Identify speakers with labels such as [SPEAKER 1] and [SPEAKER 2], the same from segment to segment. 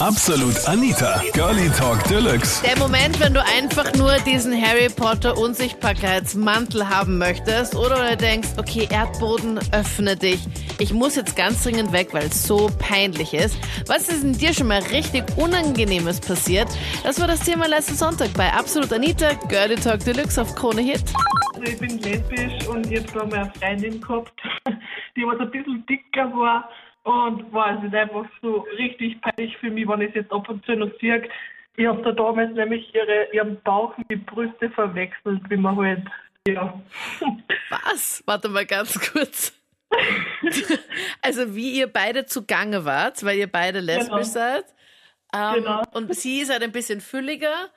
[SPEAKER 1] Absolut Anita, Girlie Talk Deluxe.
[SPEAKER 2] Der Moment, wenn du einfach nur diesen Harry Potter Unsichtbarkeitsmantel haben möchtest oder du denkst, okay, Erdboden, öffne dich. Ich muss jetzt ganz dringend weg, weil es so peinlich ist. Was ist denn dir schon mal richtig Unangenehmes passiert? Das war das Thema letzten Sonntag bei Absolut Anita, Girlie Talk Deluxe auf Krone Hit.
[SPEAKER 3] Also ich bin lesbisch und jetzt haben wir eine Freundin gehabt, die was ein bisschen dicker war und war es einfach so richtig peinlich für mich, wenn ich es jetzt ab und zu noch sehe. Ich habe da damals nämlich ihre, ihren Bauch mit Brüste verwechselt, wie man halt, ja.
[SPEAKER 2] Was? Warte mal ganz kurz. also wie ihr beide zugange wart, weil ihr beide lesbisch
[SPEAKER 3] Genau.
[SPEAKER 2] seid. Ähm,
[SPEAKER 3] Genau.
[SPEAKER 2] Und sie ist halt ein bisschen fülliger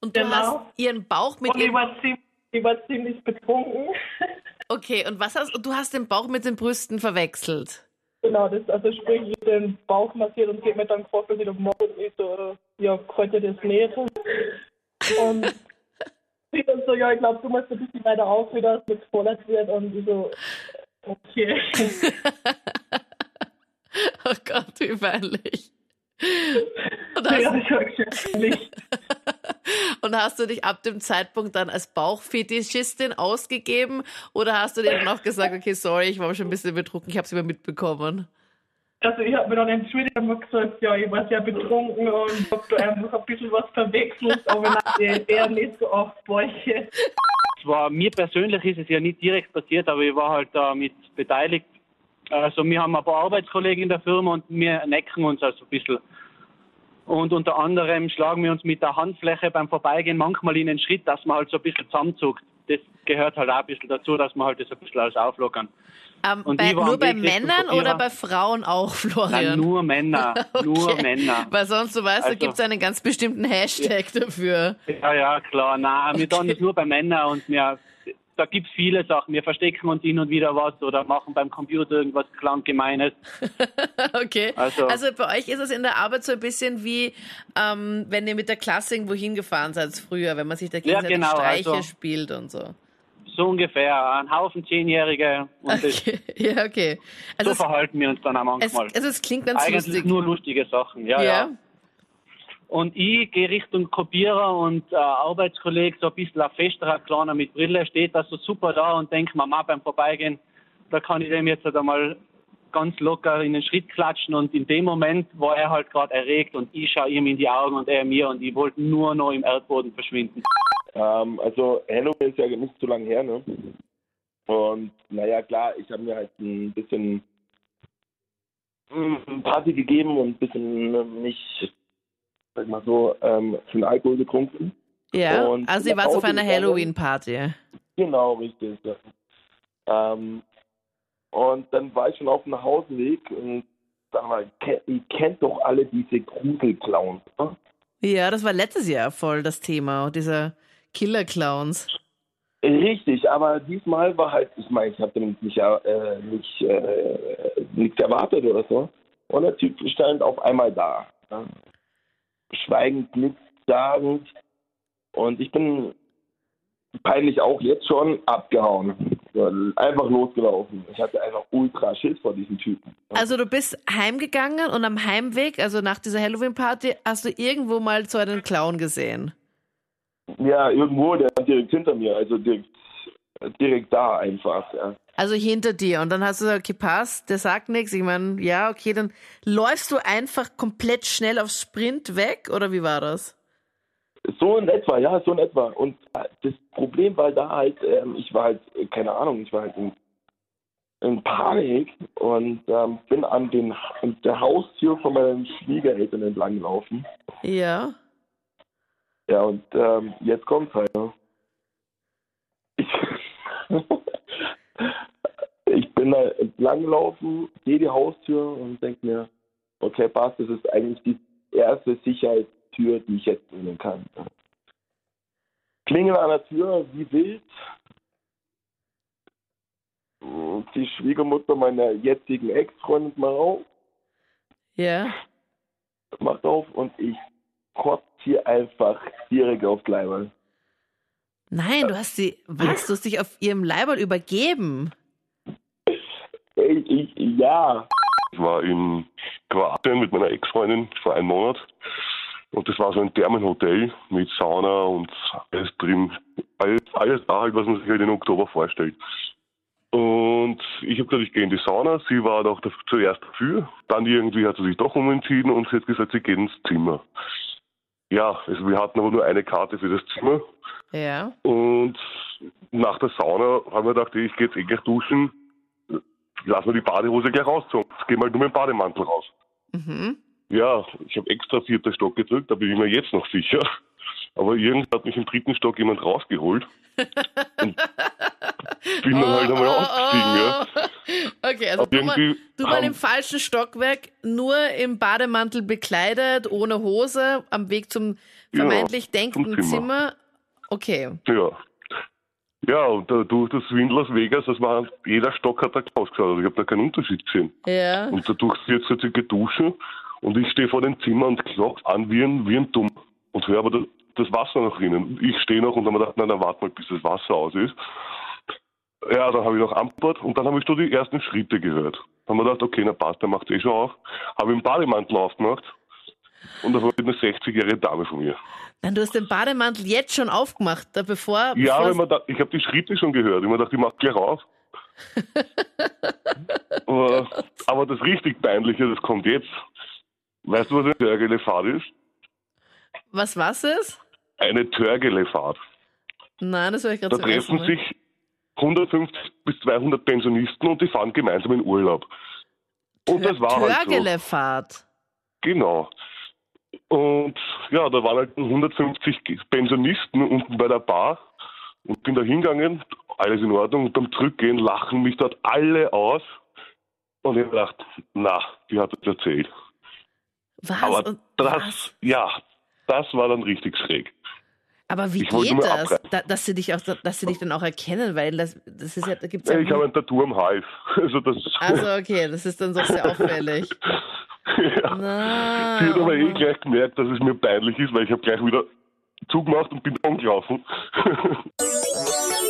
[SPEAKER 2] und du
[SPEAKER 3] Genau.
[SPEAKER 2] hast ihren Bauch mit
[SPEAKER 3] Und ich war ziemlich, ich war ziemlich betrunken.
[SPEAKER 2] Okay, und was hast und du hast den Bauch mit den Brüsten verwechselt?
[SPEAKER 3] Genau, das, also sprich, ich den Bauch massiert und sie hat mir dann gefragt, gemacht habe. Und ich so, äh, ja, könnte das nicht. Und sie dann so, ja, ich glaube, du musst ein bisschen weiter auf, wieder, dass es gefordert wird. Und ich so, okay.
[SPEAKER 2] Oh Gott, wie peinlich. Und
[SPEAKER 3] ja, das war geschäftlich.
[SPEAKER 2] Und hast du dich ab dem Zeitpunkt dann als Bauchfetischistin ausgegeben oder hast du dir dann auch gesagt, okay, sorry, ich war schon ein bisschen betrunken, ich habe es immer mitbekommen?
[SPEAKER 3] Also ich habe mir dann entschuldigt und gesagt, ja, ich war sehr betrunken und habe da einfach ein bisschen was verwechselt, aber nein, ich eher nicht so oft Bäuche.
[SPEAKER 4] zwar mir persönlich ist es ja nicht direkt passiert, aber ich war halt da mit beteiligt. Also wir haben ein paar Arbeitskollegen in der Firma und wir necken uns also ein bisschen. Und unter anderem schlagen wir uns mit der Handfläche beim Vorbeigehen manchmal in den Schritt, dass man halt so ein bisschen zusammenzuckt. Das gehört halt auch ein bisschen dazu, dass man halt das ein bisschen alles auflockern.
[SPEAKER 2] Ähm, bei, nur bei? Kopierer. oder bei Frauen auch, Florian?
[SPEAKER 4] Nein, nur Männer, nur
[SPEAKER 2] Okay.
[SPEAKER 4] Männer.
[SPEAKER 2] Weil sonst, du weißt, da
[SPEAKER 4] Also-
[SPEAKER 2] gibt es einen ganz bestimmten Hashtag dafür.
[SPEAKER 4] Ja, ja, klar. Nein, wir tun das nur bei Männern und wir, da gibt's viele Sachen. Wir verstecken uns hin und wieder was oder machen beim Computer irgendwas Gemeines.
[SPEAKER 2] Okay. Also,
[SPEAKER 4] Also-
[SPEAKER 2] bei euch ist es in der Arbeit so ein bisschen wie, ähm, wenn ihr mit der Klasse irgendwo hingefahren seid früher, wenn man sich da gegenseitig
[SPEAKER 4] genau,
[SPEAKER 2] Streiche
[SPEAKER 4] also-
[SPEAKER 2] spielt und so.
[SPEAKER 4] So ungefähr. Ein Haufen Zehnjährige und
[SPEAKER 2] Okay. Ja, okay. Also
[SPEAKER 4] so
[SPEAKER 2] es,
[SPEAKER 4] verhalten wir uns dann auch
[SPEAKER 2] es,
[SPEAKER 4] manchmal.
[SPEAKER 2] also es klingt ganz
[SPEAKER 4] Eigentlich
[SPEAKER 2] lustig.
[SPEAKER 4] nur lustige Sachen, ja, ja.
[SPEAKER 2] ja.
[SPEAKER 4] Und ich gehe Richtung Kopierer und äh, Arbeitskollege, so ein bisschen ein festerer Kleiner mit Brille, steht da so super da und denkt mir, Mama, beim Vorbeigehen, da kann ich dem jetzt halt einmal ganz locker in den Schritt klatschen und in dem Moment war er halt gerade erregt und ich schaue ihm in die Augen und er mir und ich wollte nur noch im Erdboden verschwinden.
[SPEAKER 5] Ähm, also Halloween ist ja nicht so lange her, ne? Und naja, klar, ich habe mir halt ein bisschen mm, Party gegeben und ein bisschen mich, sag mal so, ähm, für den Alkohol getrunken.
[SPEAKER 2] Ja.
[SPEAKER 5] Und
[SPEAKER 2] Also ihr wart auf einer. Halloween-Party.
[SPEAKER 5] Genau, richtig. Ja. Ähm, und dann war ich schon auf dem Hausweg und sag mal, ihr kennt doch alle diese Gruselclowns. Ne?
[SPEAKER 2] Ja, das war letztes Jahr voll das Thema, dieser Killer-Clowns.
[SPEAKER 5] Richtig, aber diesmal war halt, ich meine, ich habe damit nicht, äh, nicht, äh, nichts erwartet oder so. Und der Typ stand auf einmal da. Ja. Schweigend, nichtssagend. Und ich bin peinlich auch jetzt schon abgehauen. Einfach losgelaufen. Ich hatte einfach ultra Schiss vor diesem Typen.
[SPEAKER 2] Also du bist heimgegangen und am Heimweg, also nach dieser Halloween-Party, hast du irgendwo mal so einen Clown gesehen.
[SPEAKER 5] Ja, irgendwo, der war direkt hinter mir, also direkt, direkt da einfach. Ja.
[SPEAKER 2] Also hinter dir. Und dann hast du gesagt, okay, passt, der sagt nichts. Ich meine, ja, okay, dann läufst du einfach komplett schnell auf Sprint weg, oder wie war das?
[SPEAKER 5] So in etwa, ja, so in etwa. Und äh, das Problem war da halt, ähm, ich war halt, äh, keine Ahnung, ich war halt in, in Panik und ähm, bin an, den, an der Haustür von meinen Schwiegereltern entlang gelaufen.
[SPEAKER 2] Ja.
[SPEAKER 5] Ja, und ähm, jetzt kommt's halt. Ne? Ich, ich bin da entlang gelaufen, sehe die Haustür und denke mir, okay, passt, das ist eigentlich die erste Sicherheitstür, die ich jetzt nehmen kann. Klingel an der Tür, wie wild. Die Schwiegermutter meiner jetzigen Ex-Freundin mal auf,
[SPEAKER 2] Ja.
[SPEAKER 5] macht auf und ich kotze hier einfach direkt aufs Leiberl.
[SPEAKER 2] Nein, du hast sie, was? Du hast dich auf ihrem Leiberl übergeben.
[SPEAKER 5] Ich, ich, ja.
[SPEAKER 6] Ich war in Kroatien mit meiner Ex-Freundin vor einem Monat. Und das war so ein Thermenhotel mit Sauna und alles drin. Alles, alles da halt, was man sich halt im Oktober vorstellt. Und ich habe gesagt, ich gehe in die Sauna. Sie war doch zuerst dafür. Dann irgendwie hat sie sich doch umentschieden und sie hat gesagt, sie geht ins Zimmer. Ja, also wir hatten aber nur eine Karte für das Zimmer.
[SPEAKER 2] Ja.
[SPEAKER 6] Und nach der Sauna haben wir gedacht, ich gehe jetzt eh gleich duschen. Lass mir die Badehose gleich rausziehen. Jetzt wir halt nur mit dem Bademantel raus.
[SPEAKER 2] Mhm.
[SPEAKER 6] Ja, ich habe extra vierter Stock gedrückt, da bin ich mir jetzt noch sicher. Aber irgendwie hat mich im dritten Stock jemand rausgeholt. und bin dann halt einmal ausgestiegen, ja.
[SPEAKER 2] Okay, also du mal,
[SPEAKER 6] irgendwie
[SPEAKER 2] du mal
[SPEAKER 6] haben-
[SPEAKER 2] im falschen Stockwerk, nur im Bademantel bekleidet, ohne Hose, am Weg zum
[SPEAKER 6] Ja,
[SPEAKER 2] vermeintlich
[SPEAKER 6] zum
[SPEAKER 2] denkenden
[SPEAKER 6] Zimmer.
[SPEAKER 2] Zimmer. Okay.
[SPEAKER 6] Ja. Ja, und da, durch das Wind Las Vegas, das war, jeder Stock hat da ausgeschaut. Also ich habe da keinen Unterschied gesehen.
[SPEAKER 2] Ja.
[SPEAKER 6] Und dadurch jetzt hat sie geduschen und ich stehe vor dem Zimmer und klopf an wie ein, wie ein Dumm und höre aber das, das Wasser noch drinnen. Ich stehe noch und dann habe ich gedacht, nein, dann warte mal, bis das Wasser aus ist. Ja, dann habe ich noch antwortet und dann habe ich so die ersten Schritte gehört. Dann habe ich gedacht, okay, na passt, der macht eh schon auf. Habe den Bademantel aufgemacht und da war eine 60-jährige Dame von mir.
[SPEAKER 2] Dann du hast den Bademantel jetzt schon aufgemacht, da bevor.
[SPEAKER 6] Ja,
[SPEAKER 2] bevor
[SPEAKER 6] man da, ich habe die Schritte schon gehört. Ich habe mir gedacht, ich mach gleich auf. aber, aber das richtig Peinliche, das kommt jetzt. Weißt du, was eine Törgelefahrt ist?
[SPEAKER 2] was was ist?
[SPEAKER 6] Eine Törgelefahrt.
[SPEAKER 2] Nein, das höre ich gerade
[SPEAKER 6] Da treffen sich 150 bis 200 Pensionisten und die fahren gemeinsam in Urlaub. Und das war halt so.
[SPEAKER 2] Törgelefahrt.
[SPEAKER 6] Genau. Und ja, da waren halt 150 Pensionisten unten bei der Bar und bin da hingegangen, alles in Ordnung und beim Zurückgehen lachen mich dort alle aus und ich gedacht, na, die hat es erzählt.
[SPEAKER 2] Was?
[SPEAKER 6] Aber das,
[SPEAKER 2] was?
[SPEAKER 6] ja, das war dann richtig schräg.
[SPEAKER 2] Aber wie
[SPEAKER 6] ich
[SPEAKER 2] geht das, da, dass sie dich auch, dass sie dich dann auch erkennen, weil das, das ist ja, da gibt's ja.
[SPEAKER 6] Ich habe ein Tattoo am Hals. Also das
[SPEAKER 2] also okay, das ist dann doch sehr auffällig.
[SPEAKER 6] Ja.
[SPEAKER 2] Na,
[SPEAKER 6] Sie hat aber eh gleich gemerkt, dass es mir peinlich ist, weil ich habe gleich wieder zugemacht und bin angelaufen.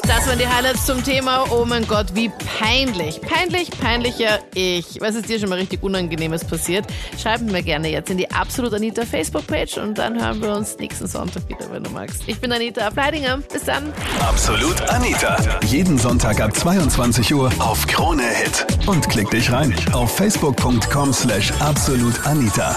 [SPEAKER 2] Das waren die Highlights zum Thema. Oh mein Gott, wie peinlich. Peinlich, peinlicher ich. Was ist dir schon mal richtig Unangenehmes passiert? Schreib mir gerne jetzt in die Absolut Anita Facebook-Page und dann hören wir uns nächsten Sonntag wieder, wenn du magst. Ich bin Anita Ableidinger. Bis dann.
[SPEAKER 1] Absolut Anita. Jeden Sonntag ab 22 Uhr auf Krone Hit. Und klick dich rein auf facebook.com slash absolutanita.